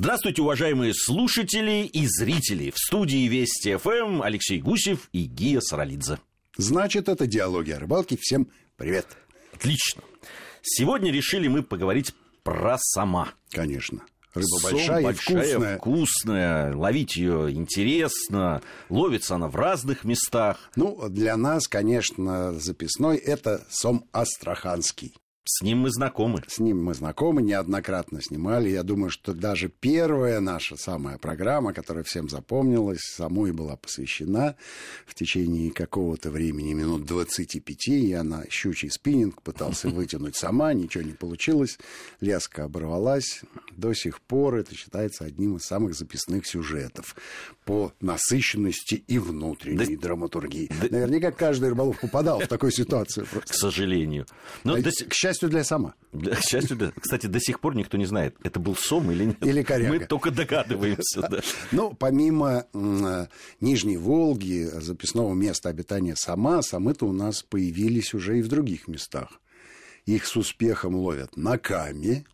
Здравствуйте, уважаемые слушатели и зрители. В студии Вести ФМ Алексей Гусев и Гия Саралидзе. Значит, это диалоги о рыбалке. Всем привет. Отлично. Сегодня решили мы поговорить про сама. Конечно. Рыба Сом большая, большая, вкусная. вкусная, ловить ее интересно, ловится она в разных местах. Ну, для нас, конечно, записной это сом астраханский. С ним мы знакомы. С ним мы знакомы, неоднократно снимали. Я думаю, что даже первая наша самая программа, которая всем запомнилась, самой была посвящена в течение какого-то времени, минут 25, я на щучий спиннинг пытался вытянуть сама, ничего не получилось, леска оборвалась. До сих пор это считается одним из самых записных сюжетов по насыщенности и внутренней драматургии. Наверняка каждый рыболов попадал в такую ситуацию. К сожалению. Но К счастью для сама. Для- К счастью, да. Кстати, до сих пор никто не знает, это был сом или нет. Или коряга. Мы только догадываемся, да. Ну, помимо Нижней Волги, записного места обитания сама, самы-то у нас появились уже и в других местах. Их с успехом ловят на Каме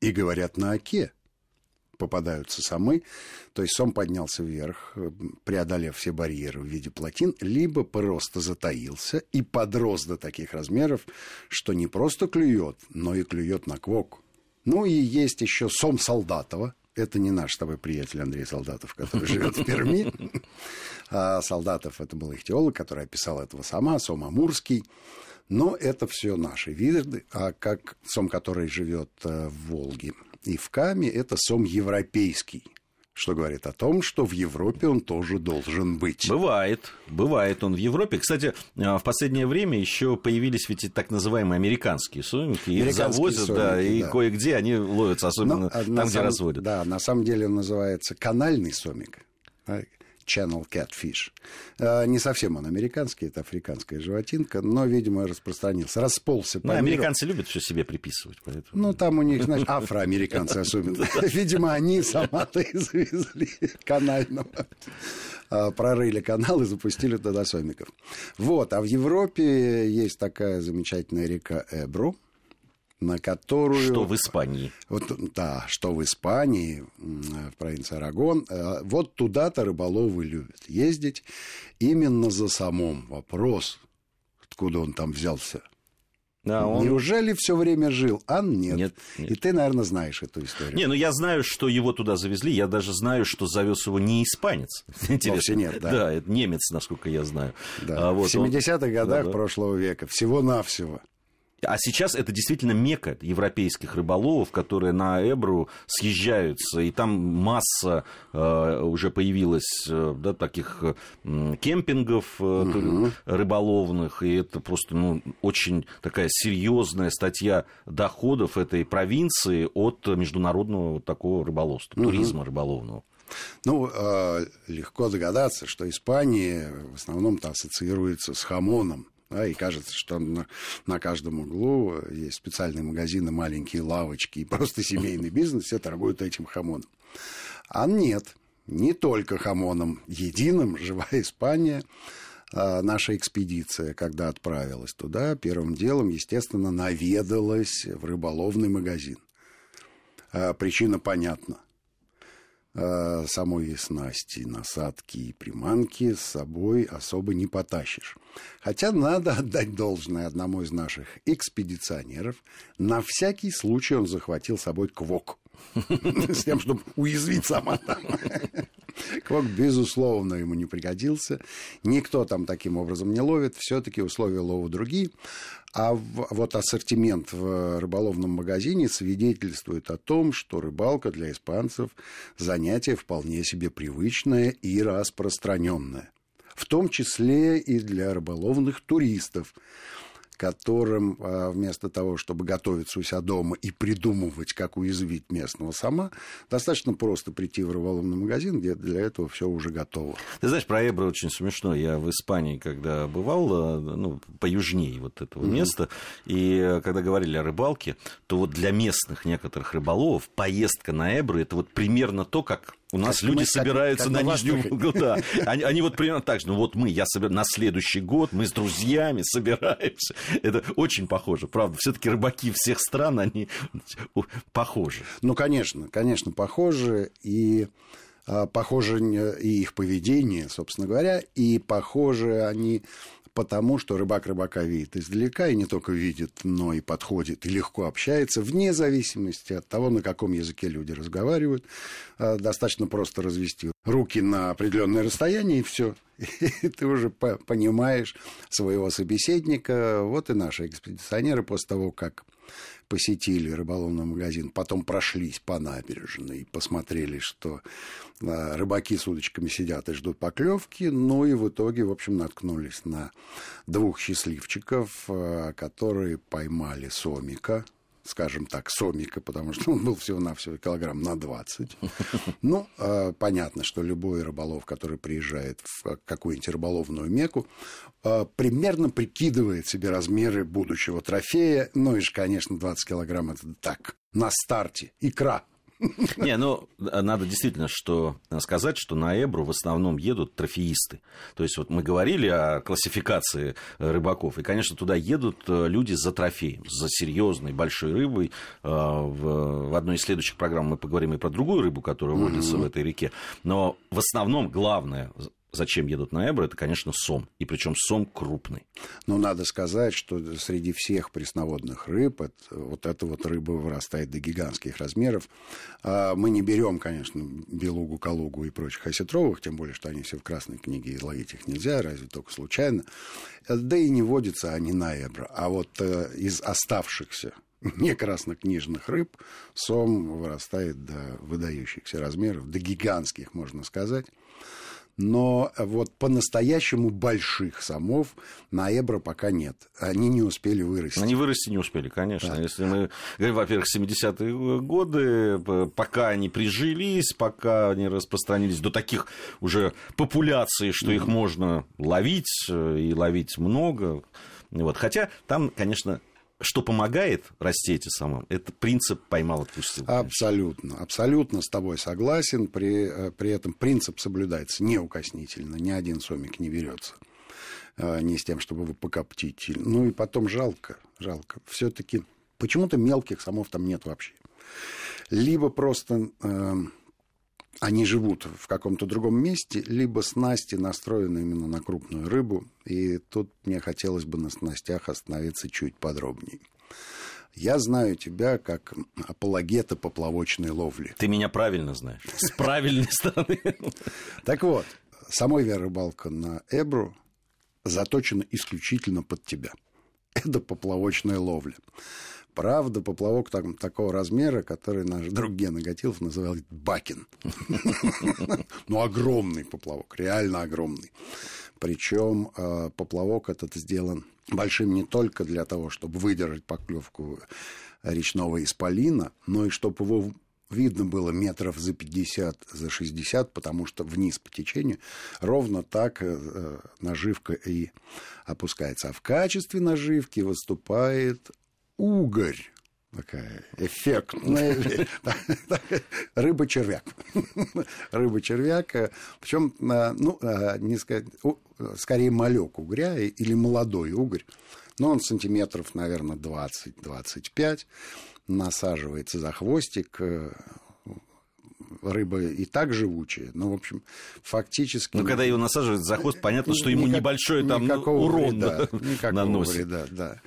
и, говорят, на Оке. Попадаются самы, то есть сом поднялся вверх, э, преодолев все барьеры в виде плотин, либо просто затаился и подрос до таких размеров, что не просто клюет, но и клюет на квок. Ну и есть еще сом Солдатова. Это не наш с тобой приятель Андрей Солдатов, который живет в Перми. А Солдатов это был ихтиолог, который описал этого сама, сом Амурский. Но это все наши виды, а как сом, который живет э, в Волге и в Каме, это сом европейский. Что говорит о том, что в Европе он тоже должен быть. Бывает, бывает он в Европе. Кстати, а, в последнее время еще появились ведь и так называемые американские сомики. Их Американские завозят, да, сомики, и да. кое-где они ловятся, особенно Ну, а там, где самом- разводят. Да, на самом деле он называется канальный сомик. Channel Catfish. А, Не совсем он американский, это африканская животинка, но, видимо, распространился, расползся по Ну, миру. американцы любят все себе приписывать, поэтому... Ну, там у них, значит, афроамериканцы особенно. Видимо, они сама-то и завезли канального. А, Прорыли канал и запустили туда сомиков. Вот, а в Европе есть такая замечательная река Эбру, на которую... Что в Испании? Вот, да, что в Испании, провинции Арагон, э, вот туда-то рыболовы любят ездить именно за самом. Вопрос, откуда он там взялся. Да, он... Неужели все время жил? А нет. Нет, нет. И ты, наверное, знаешь эту историю. Не, ну я знаю, что его туда завезли, я даже знаю, что завез его не испанец. Интересно. Вовсе нет, да. Да, это немец, насколько я знаю. Да, А, вот в он- 70-х годах прошлого века. Всего-навсего. А сейчас это действительно мека европейских рыболовов, которые на Эбру съезжаются, и там масса э, уже появилась э, да, таких э, кемпингов э, то- рыболовных, и это просто ну, очень такая серьезная статья доходов этой провинции от международного вот такого рыболовства, туризма рыболовного. Ну, э, легко догадаться, что Испания в основном-то ассоциируется с хамоном. Да, и кажется, что на, на каждом углу есть специальные магазины, маленькие лавочки и просто семейный бизнес, все торгуют этим хамоном. А нет, не только хамоном единым, живая Испания. А Наша экспедиция, когда отправилась туда, первым делом, естественно, наведалась в рыболовный магазин. А Причина понятна э, самой снасти, насадки и приманки с собой особо не потащишь. Хотя надо отдать должное одному из наших экспедиционеров. На всякий случай он захватил с собой квок. С тем, чтобы уязвить сама Квок, безусловно, ему не пригодился. Никто там таким образом не ловит. Все-таки условия лова другие. А вот ассортимент в рыболовном магазине свидетельствует о том, что рыбалка для испанцев занятие вполне себе привычное и распространенное. В том числе и для рыболовных туристов, которым а, вместо того, чтобы готовиться у себя дома и придумывать, как уязвить местного сама, достаточно просто прийти в рыболовный магазин, где для этого все уже готово. Ты знаешь, про Эбро очень смешно. Я в Испании, когда бывал, э, ну, поюжнее вот этого места, и э, когда говорили о рыбалке, то вот для местных некоторых рыболовов поездка на Эбро это вот примерно то, как У нас как люди мы, собираются как, как на Нижнем да. Они, они вот примерно так же. Ну вот мы, я собираю на следующий год, мы с друзьями собираемся. Это очень похоже, правда. Все-таки рыбаки всех стран, они похожи. Ну, конечно, конечно, похожи. И а, похоже и их поведение, собственно говоря, и похожи они потому что рыбак рыбака видит издалека, и не только видит, но и подходит, и легко общается, вне зависимости от того, на каком языке люди разговаривают. А, достаточно просто развести руки на определенное расстояние, и все. И ты уже понимаешь своего собеседника. Вот и наши экспедиционеры после того, как посетили рыболовный магазин, потом прошлись по набережной, посмотрели, что а, рыбаки с удочками сидят и ждут поклевки, ну и в итоге, в общем, наткнулись на двух счастливчиков, а, которые поймали сомика, скажем так, сомика, потому что он был всего-навсего килограмм на 20. Ну, э, понятно, что любой рыболов, который приезжает в какую-нибудь рыболовную меку, э, примерно прикидывает себе размеры будущего трофея. Ну, и же, конечно, 20 килограмм это так, на старте, икра Не, ну, надо действительно что сказать, что на Эбру в основном едут трофеисты. То есть, вот мы говорили о классификации рыбаков, и, конечно, туда едут э, люди за трофеем, за серьезной большой рыбой. Э, в одной из следующих программ мы поговорим и про другую рыбу, которая водится mm-hmm. в этой реке. Но в основном главное зачем едут на Эбро, это, конечно, сом. И причем сом крупный. Ну, надо сказать, что среди всех пресноводных рыб это, вот эта вот рыба вырастает до гигантских размеров. А мы не берем, конечно, белугу, калугу и прочих осетровых, тем более, что они все в красной книге, и ловить их нельзя, разве только случайно. Да и не водятся они на Эбро. А вот э, из оставшихся не краснокнижных рыб сом вырастает до выдающихся размеров, до гигантских, можно сказать но вот по-настоящему больших самов на Эбро пока нет. Они не успели вырасти. Они вырасти не успели, конечно. Да. Если мы говорим, во-первых, 70-е годы, пока они прижились, пока они распространились до таких уже популяций, что mm-hmm. их можно ловить, э, и ловить много. Вот. Хотя там, конечно, что помогает расти этим самым, это принцип поймал отпустил. Абсолютно, абсолютно с тобой согласен. При, э, при этом принцип соблюдается неукоснительно, ни один сомик не берется э, не с тем, чтобы его покоптить. Ну и потом жалко, жалко. Все-таки почему-то мелких самов там нет вообще. Либо просто э, они живут в каком-то другом месте, либо снасти настроены именно на крупную рыбу. И тут мне хотелось бы на снастях остановиться чуть подробнее. Я знаю тебя как апологета поплавочной ловли. Ты меня правильно знаешь. С правильной стороны. Так вот, самой рыбалка на Эбру заточена исключительно под тебя. Это поплавочная ловля. Правда, поплавок там, такого размера, который наш друг Гена Гатилов называл Бакин. Ну, огромный поплавок, реально огромный. Причем э, поплавок этот сделан большим не только для того, чтобы выдержать поклевку речного исполина, но и чтобы его видно было метров за 50, за 60, потому что вниз по течению ровно так э, наживка и опускается. А в качестве наживки выступает угорь такая эффектная рыба-червяк. Рыба-червяк, причем, а, ну, а, не сказать, скорее малек угря или молодой угорь, но он сантиметров, наверное, 20-25, насаживается за хвостик, э, рыба и так живучая, но, в общем, фактически... Ну, когда его насаживают за хвост, понятно, что ему небольшой там урон вреда, наносит. Вреда, да.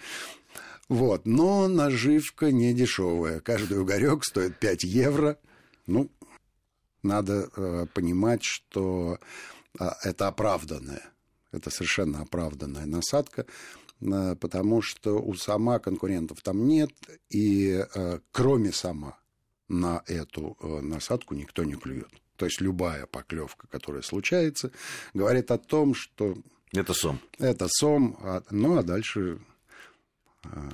Вот. Но наживка не дешевая. Каждый угорек стоит 5 евро. Ну, надо э, понимать, что э, это оправданная. Это совершенно оправданная насадка, э, потому что у сама конкурентов там нет, и э, кроме сама на эту э, насадку никто не клюет. То есть любая поклевка, которая случается, говорит о том, что... Это сом. Это сом, а, ну а дальше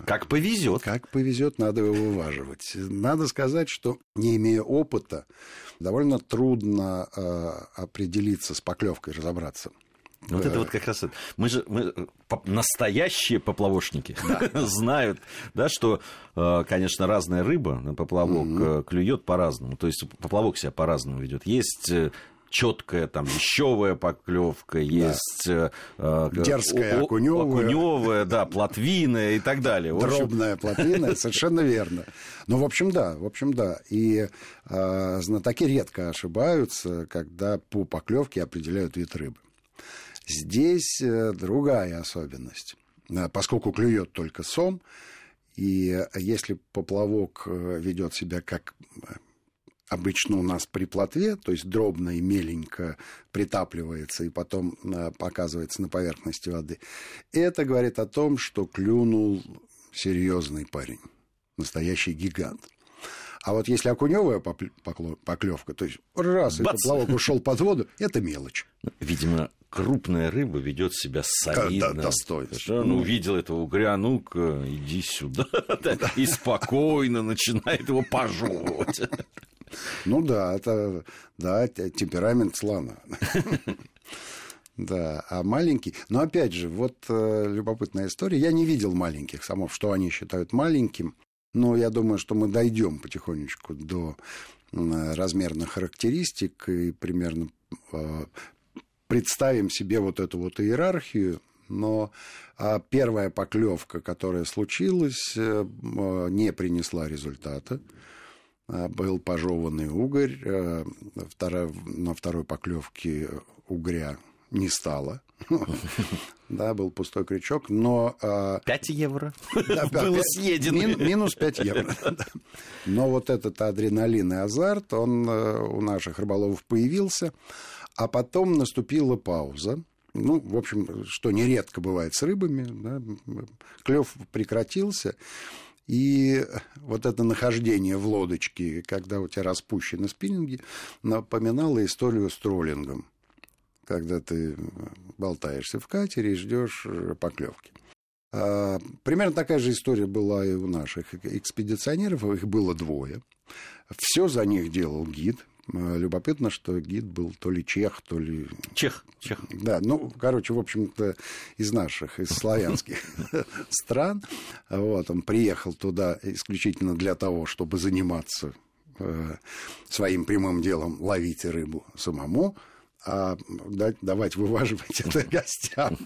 как повезет. Как повезет, надо его вываживать. Надо сказать, что не имея опыта, довольно трудно э, определиться с поклевкой, разобраться. Вот это вот как раз. Мы же мы, настоящие поплавочники да. знают, да, что, э, конечно, разная рыба на поплавок mm клюет по-разному. То есть поплавок себя по-разному ведет. Есть четкая там вещевая поклевка, да. есть э, дерзкая окуневая. окуневая, да, плотвиная и так далее. Дробная плотвина, совершенно верно. Ну, в общем, да, в общем, да. И э, знатоки редко ошибаются, когда по поклевке определяют вид рыбы. Здесь э, другая особенность. Э, поскольку клюет только сом, и если поплавок э, ведет себя как обычно у нас при плотве, то есть дробно и меленько притапливается и потом показывается на поверхности воды, это говорит о том, что клюнул серьезный парень, настоящий гигант. А вот если окуневая поклевка, то есть раз и поплавок ушел под воду, это мелочь. Видимо, крупная рыба ведет себя солидно. Да, достойно. Он увидел этого угря, ну-ка, иди сюда. И спокойно начинает его пожевывать. Ну да, это да, темперамент слона. Да, а маленький... Но опять же, вот э, любопытная история. Я не видел маленьких самов, что они считают маленьким. Но я думаю, что мы дойдем потихонечку до размерных характеристик и примерно э, представим себе вот эту вот иерархию. Но а, первая поклевка, которая случилась, э, не принесла результата. Был пожеванный угорь. Э, вторая, на второй поклевке угря не стало. Да, был пустой крючок, но... 5 а, евро было съедено. Минус 5 евро. Но вот этот адреналин и азарт, он э, у наших рыболовов появился, а потом наступила пауза. Ну, в общем, что нередко бывает с рыбами, клев прекратился, и вот это нахождение в лодочке, когда у тебя распущены спиннинги, напоминало историю с троллингом, когда ты болтаешься в катере и ждешь поклевки. А, примерно такая же история была и у наших экспедиционеров, их было двое. Все за них делал гид, Э, любопытно, что гид был то ли чех, то ли... Чех, чех. Да, ну, короче, в общем-то, из наших, из славянских стран. Вот, он приехал туда исключительно для того, чтобы заниматься э, своим прямым делом, ловить рыбу самому, а давать вываживать это гостям.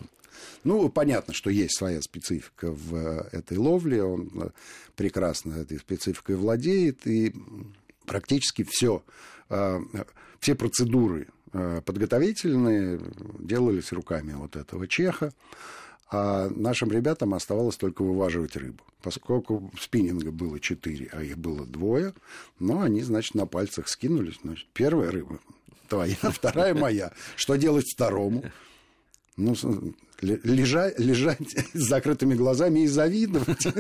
Ну, понятно, что есть своя специфика в этой ловле, он прекрасно этой спецификой владеет, и практически все все процедуры а, подготовительные делались руками вот этого чеха. А нашим ребятам оставалось только вываживать рыбу. Поскольку спиннинга было четыре, а их было двое, но они, значит, на пальцах скинулись. Значит, первая рыба твоя, вторая моя. Что делать второму? Ну, лежать, лежать с закрытыми глазами и завидовать.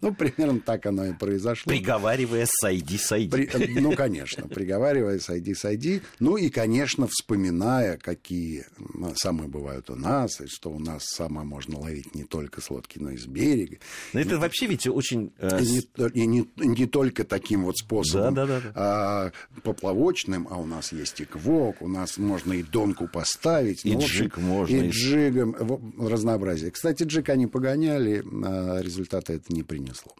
Ну, примерно так оно и произошло. Приговаривая «сойди, сойди». При, ну, конечно, приговаривая «сойди, сойди». Ну, и, конечно, вспоминая, какие самые бывают у нас, и что у нас сама можно ловить не только с лодки, но и с берега. Но это и, вообще ведь очень... Э... И, не, и не, не только таким вот способом да, да, да, а, поплавочным, а у нас есть и квок, у нас можно и донку поставить. И ну, джиг общем, можно. И джигом разнообразие. Кстати, Джек они погоняли, а результата это не принесло.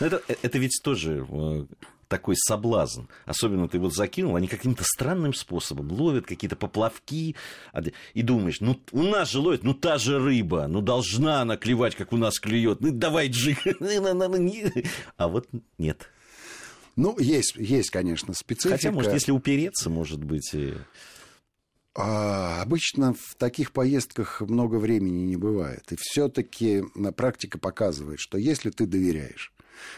это, это ведь тоже э, такой соблазн. Особенно ты вот закинул, они каким-то странным способом ловят какие-то поплавки. И думаешь, ну у нас же ловят, ну та же рыба, ну должна она клевать, как у нас клюет. Ну давай джиг. А вот нет. Ну, есть, есть, конечно, специфика. Хотя, может, если упереться, может быть... А, обычно в таких поездках много времени не бывает. И все-таки практика показывает, что если ты доверяешь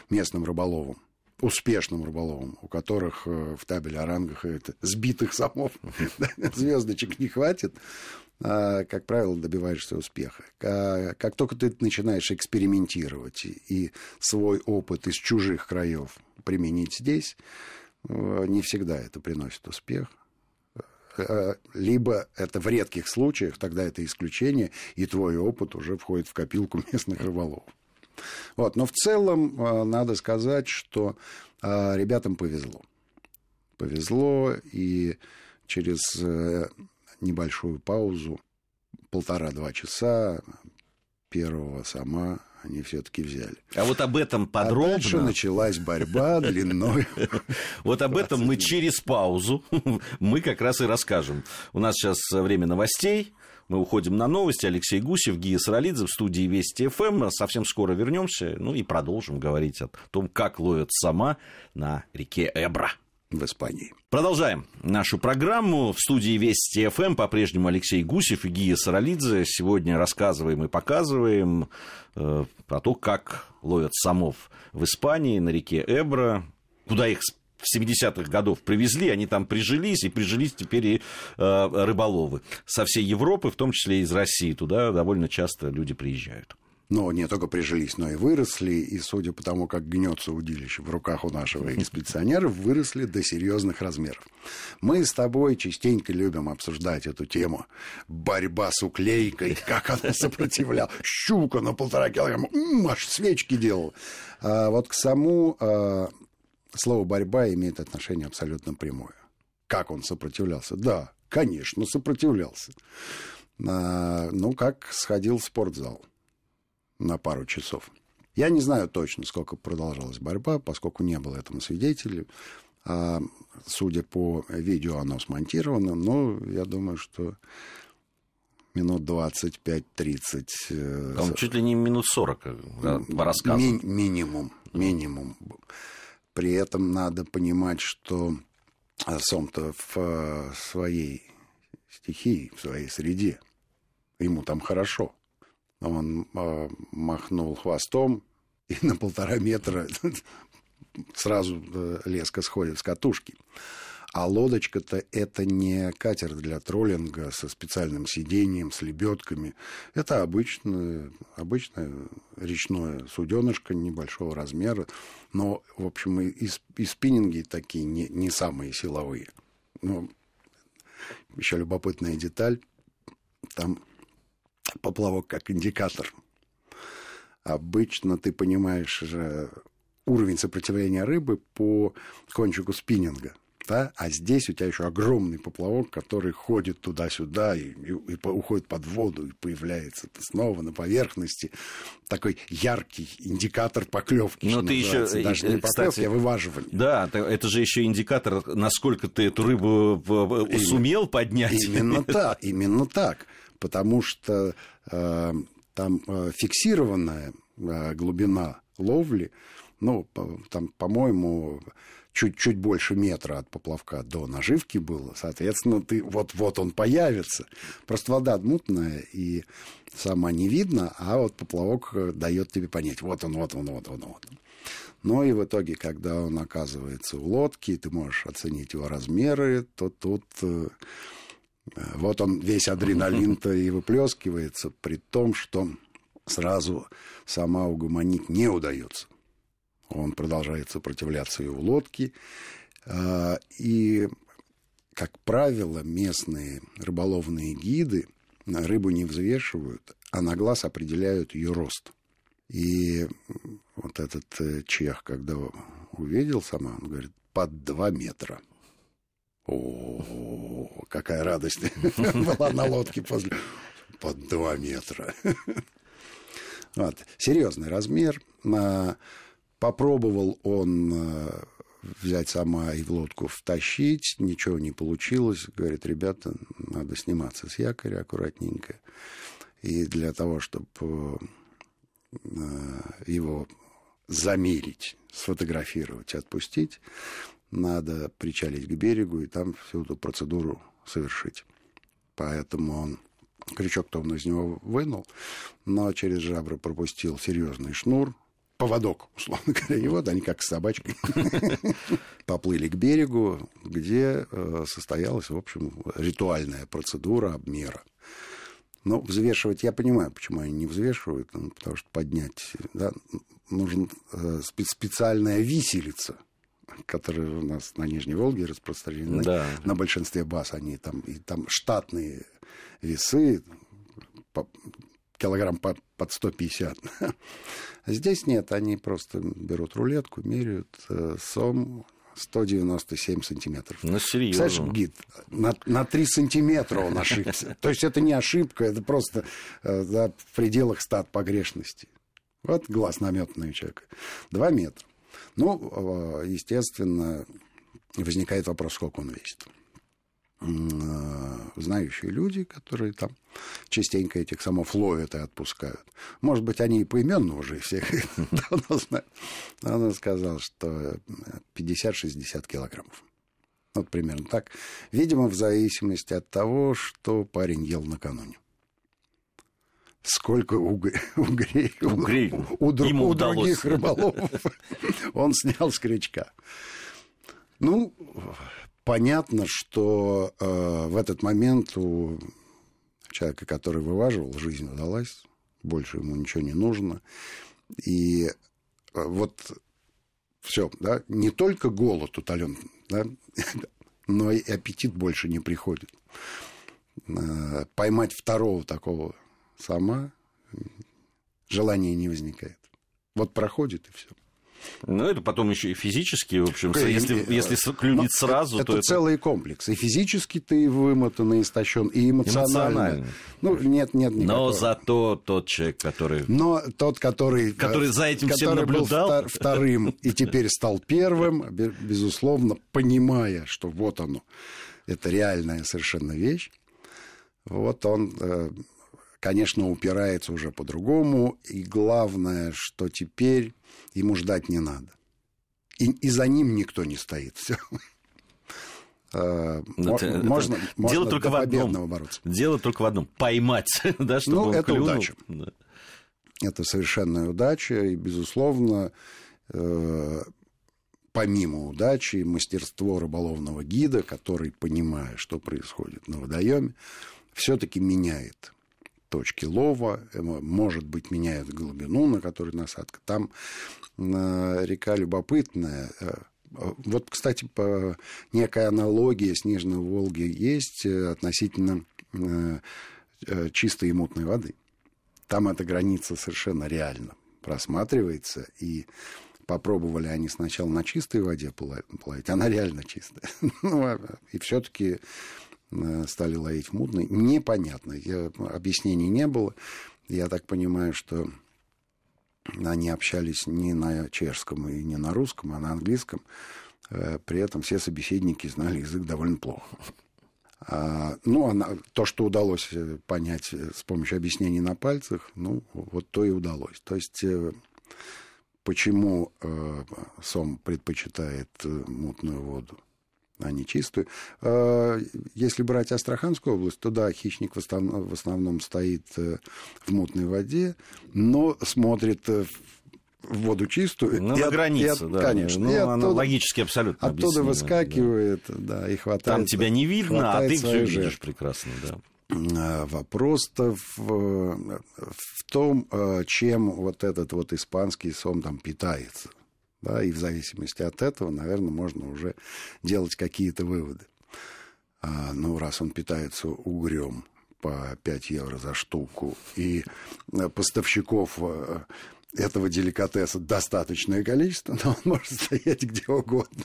местным рыболовам, успешным рыболовам, у которых э, в табеле о рангах это, сбитых самов звездочек не хватит, а, как правило, добиваешься успеха. Как только ты начинаешь экспериментировать и свой опыт из чужих краев применить здесь, э, не всегда это приносит успех. Э, либо это в редких случаях, тогда это исключение, и твой опыт уже входит в копилку местных рыболовов. Вот. Но в целом э, надо сказать, что э, ребятам повезло. Повезло, и через небольшую паузу полтора-два часа первого сама они все-таки взяли. А вот об этом подробно... А дальше началась борьба длиной. Вот об этом мы через паузу, мы как раз и расскажем. У нас сейчас время новостей, мы уходим на новости. Алексей Гусев, Гия Саралидзе в студии Вести ФМ. Совсем скоро вернемся, ну и продолжим говорить о том, как ловят сама на реке Эбра в Испании. Продолжаем нашу программу. В студии Вести ФМ по-прежнему Алексей Гусев и Гия Саралидзе. Сегодня рассказываем и показываем э, про то, как ловят самов в Испании на реке Эбра, куда их в 70-х годов привезли, они там прижились, и прижились теперь и э, рыболовы со всей Европы, в том числе и из России. Туда довольно часто люди приезжают но не только прижились, но и выросли, и судя по тому, как гнется удилище в руках у нашего экспедиционера, выросли до серьезных размеров. Мы с тобой частенько любим обсуждать эту тему. Борьба с уклейкой, как она сопротивлялась. Щука на полтора килограмма, м-м, аж свечки делал. А вот к саму а, слово «борьба» имеет отношение абсолютно прямое. Как он сопротивлялся? Да, конечно, сопротивлялся. А, ну, как сходил в спортзал на пару часов. Я не знаю точно, сколько продолжалась борьба, поскольку не было этому свидетелей. А, судя по видео, оно смонтировано, но я думаю, что минут 25-30. Э, Там чуть ли не минут 40 да, по рассказу. Ми- минимум, минимум. При этом надо понимать, что сом-то в э, своей стихии, в своей среде, ему там хорошо. Он э, махнул хвостом, и на полтора метра сразу э, леска сходит с катушки. А лодочка-то это не катер для троллинга со специальным сиденьем, с лебедками. Это обычное, обычное речное суденышко небольшого размера. Но, в общем, и, и спиннинги такие не, не самые силовые. Но еще любопытная деталь. Там поплавок как индикатор. Обычно ты понимаешь же уровень сопротивления рыбы по кончику спиннинга. Да? А здесь у тебя еще огромный поплавок, который ходит туда-сюда и, и, и уходит под воду и появляется снова на поверхности. Такой яркий индикатор поклевки. Но ты еще, Даже не поклевки, а вываживание. Да, это же еще индикатор, насколько ты эту рыбу сумел поднять. Именно так, именно так потому что э, там э, фиксированная э, глубина ловли, ну, по, там, по-моему, чуть-чуть больше метра от поплавка до наживки было. Соответственно, ты вот-вот он появится. Просто вода мутная, и сама не видно, а вот поплавок э, дает тебе понять, вот он, вот он, вот он, вот он. Но и в итоге, когда он оказывается у лодки, ты можешь оценить его размеры, то тут э, вот он весь адреналин-то и выплескивается, при том, что сразу сама угомонить не удается. Он продолжает сопротивляться и у лодки. А, и, как правило, местные рыболовные гиды рыбу не взвешивают, а на глаз определяют ее рост. И вот этот э, чех, когда увидел сама, он говорит, под два метра – о, какая радость была на лодке после под два метра. Вот. Серьезный размер. Попробовал он э, взять сама и в лодку втащить, ничего не получилось. Говорит, ребята, надо сниматься с якоря аккуратненько. И для того, чтобы э, его замерить, сфотографировать, отпустить, надо причалить к берегу и там всю эту процедуру совершить. Поэтому он крючок-то он из него вынул, но через жабры пропустил серьезный шнур, поводок, условно говоря, и вот они как с собачкой поплыли к берегу, где э, состоялась, в общем, ритуальная процедура обмера. Но взвешивать, я понимаю, почему они не взвешивают, ну, потому что поднять, да, нужен э, специальная виселица – которые у нас на Нижней Волге распространены, да. на большинстве баз, они там, и там штатные весы, по, килограмм по, под 150. А здесь нет, они просто берут рулетку, меряют э, сом, 197 сантиметров. Ну, серьезно. Представляешь, гид, на, на 3 сантиметра он ошибся. То есть это не ошибка, это просто э, да, в пределах стат погрешности. Вот глаз наметанный у человека. 2 метра. Ну, э, естественно, возникает вопрос, сколько он весит. Э, знающие люди, которые там частенько этих самов ловят и отпускают. Может быть, они и поименно уже всех знают. Он сказал, что 50-60 килограммов. Вот примерно так. Видимо, в зависимости от того, что парень ел накануне. Сколько угрей, угрей, угрей. У, у, у других рыболовов он снял с крючка. Ну, понятно, что э, в этот момент у человека, который вываживал, жизнь удалась, больше ему ничего не нужно. И э, вот все, да, не только голод утолен, да, но и аппетит больше не приходит. Э, поймать второго такого сама желания не возникает. Вот проходит и все. Ну, это потом еще и физически, в общем, и, если, и, если клюнет сразу, это то это... целый комплекс. И физически ты вымотан, и истощен, и эмоционально. эмоционально. Ну, нет, нет никакого. Но зато тот человек, который... Но тот, который... Который за этим который всем наблюдал. был вторым и теперь стал первым, безусловно, понимая, что вот оно, это реальная совершенно вещь, вот он э, конечно, упирается уже по-другому. И главное, что теперь ему ждать не надо. И, и за ним никто не стоит. Все. Это, можно, это можно дело только в одном. бороться. Дело только в одном. Поймать, да, чтобы ну, он это клюнул. удача. Да. Это совершенная удача. И, безусловно, э, помимо удачи, мастерство рыболовного гида, который, понимая, что происходит на водоеме, все-таки меняет точки лова, э, может быть, меняют глубину, на которой насадка. Там река любопытная. Э, вот, кстати, некая аналогия с Волги есть э, относительно чистой и мутной воды. Там эта граница совершенно реально просматривается, и попробовали они сначала на чистой воде плавать, она реально чистая. Ну, а, и все-таки Э, стали ловить мутный. Непонятно. Я, объяснений не было. Я так понимаю, что они общались не на чешском и не на русском, а на английском. Э, при этом все собеседники знали язык довольно плохо. А, ну, она, то, что удалось э, понять с помощью объяснений на пальцах, ну, вот то и удалось. То есть, почему э, Сом предпочитает мутную воду? А не чистую. Если брать Астраханскую область, то да, хищник в основном, стоит э, в мутной воде, но смотрит э, в воду чистую. Ну, и на от, границе, и да. Конечно. Ну, и оттуда, она логически абсолютно Оттуда выскакивает, да. да, и хватает. Там тебя не видно, а ты все видишь прекрасно, да. А, вопрос-то в, в том, э, чем вот этот вот испанский сом там питается. Да, и в зависимости от этого, наверное, можно уже делать какие-то выводы. А, ну, раз он питается угрем по 5 евро за штуку, и э, поставщиков э, этого деликатеса достаточное количество, но он может стоять где угодно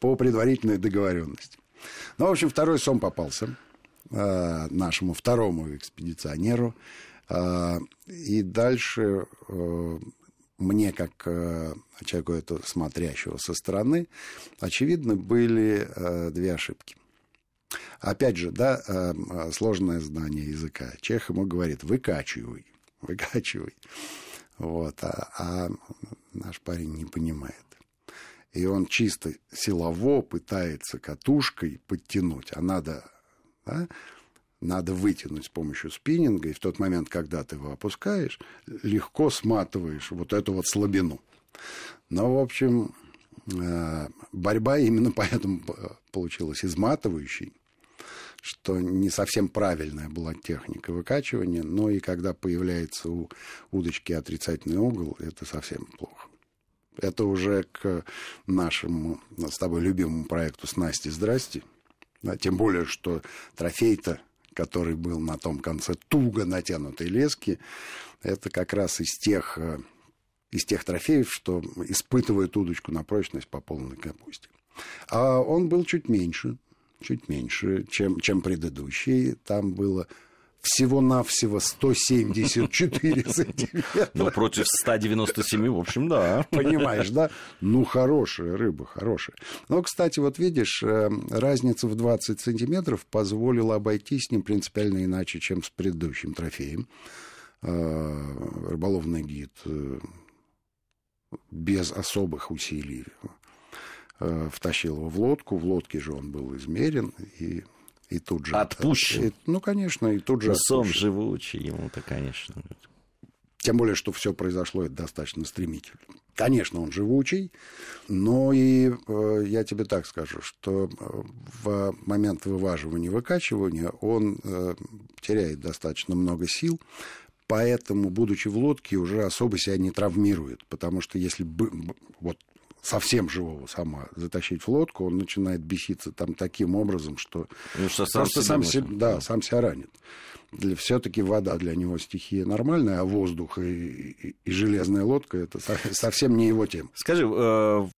по предварительной договоренности. Ну, в общем, второй сом попался э, нашему второму экспедиционеру. И дальше мне, как э, человеку это смотрящего со стороны, очевидно, были э, две ошибки. Опять же, да, э, сложное знание языка. Чех ему говорит, выкачивай, выкачивай. Вот, а, а наш парень не понимает. И он чисто силово пытается катушкой подтянуть, а надо да, надо вытянуть с помощью спиннинга, и в тот момент, когда ты его опускаешь, легко сматываешь вот эту вот слабину. Но, в общем, э, борьба именно поэтому получилась изматывающей, что не совсем правильная была техника выкачивания, но и когда появляется у удочки отрицательный угол, это совсем плохо. Это уже к нашему с тобой любимому проекту «Снасти, здрасте». Тем более, что трофей-то который был на том конце туго натянутой лески, это как раз из тех э, из тех трофеев, что испытывает удочку на прочность по полной капусте. А он был чуть меньше, чуть меньше, чем, чем предыдущий. Там было всего-навсего 174 сантиметра. Ну, против 197, в общем, да. Понимаешь, да? Ну, хорошая рыба, хорошая. Но, кстати, вот видишь, э, разница в 20 сантиметров позволила обойтись с ним принципиально иначе, чем с предыдущим трофеем. Э, рыболовный гид э, без особых усилий втащил его в лодку. В лодке же он был измерен, и и тут же... Отпущен. И, ну, конечно, и тут же ну, Сон живучий ему-то, конечно. Тем более, что все произошло это достаточно стремительно. Конечно, он живучий, но и э, я тебе так скажу, что э, в момент вываживания выкачивания он э, теряет достаточно много сил, поэтому, будучи в лодке, уже особо себя не травмирует, потому что если бы вот совсем живого сама затащить в лодку, он начинает беситься там таким образом, что, ну, что сам просто сам, себя, да, сам себя ранит. Все-таки вода для него стихия нормальная, а воздух и, и, и железная лодка это совсем не его тема. Скажи,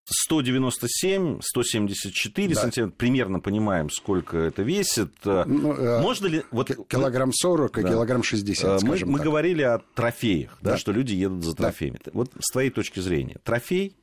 197, 174 да. сантиметра, примерно понимаем, сколько это весит. Ну, э, Можно ли... Вот, килограмм 40 да. и килограмм 60, Мы, мы говорили о трофеях, да. Да, что люди едут за трофеями. Да. Вот с твоей точки зрения, трофей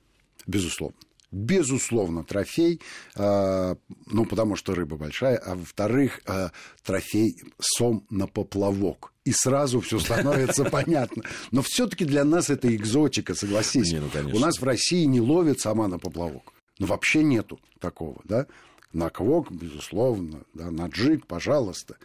Безусловно. Безусловно, трофей, э, ну, потому что рыба большая, а во-вторых, э, трофей сом на поплавок. И сразу все становится понятно. Но все-таки для нас это экзотика, согласись. Не, ну, У нас в России не ловят сама на поплавок. Ну, вообще нету такого, да. На квок, безусловно, да, на джиг, пожалуйста.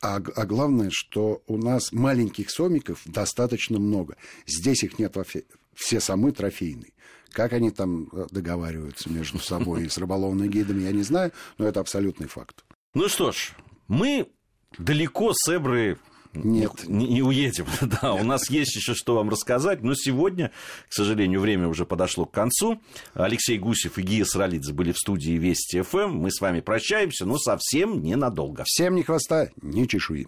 А, а главное, что у нас маленьких сомиков достаточно много. Здесь их нет вообще. Все самы трофейные. Как они там э, договариваются между собой и с рыболовными гидами, я не знаю, но это абсолютный факт. Ну что ж, мы далеко с Эбры нет. Не, не уедем. да, у нас есть еще что вам рассказать, но сегодня, к сожалению, время уже подошло к концу. Алексей Гусев и Гия Саралидзе были в студии Вести ФМ. Мы с вами прощаемся, но совсем ненадолго. Всем ни хвоста, ни чешуи.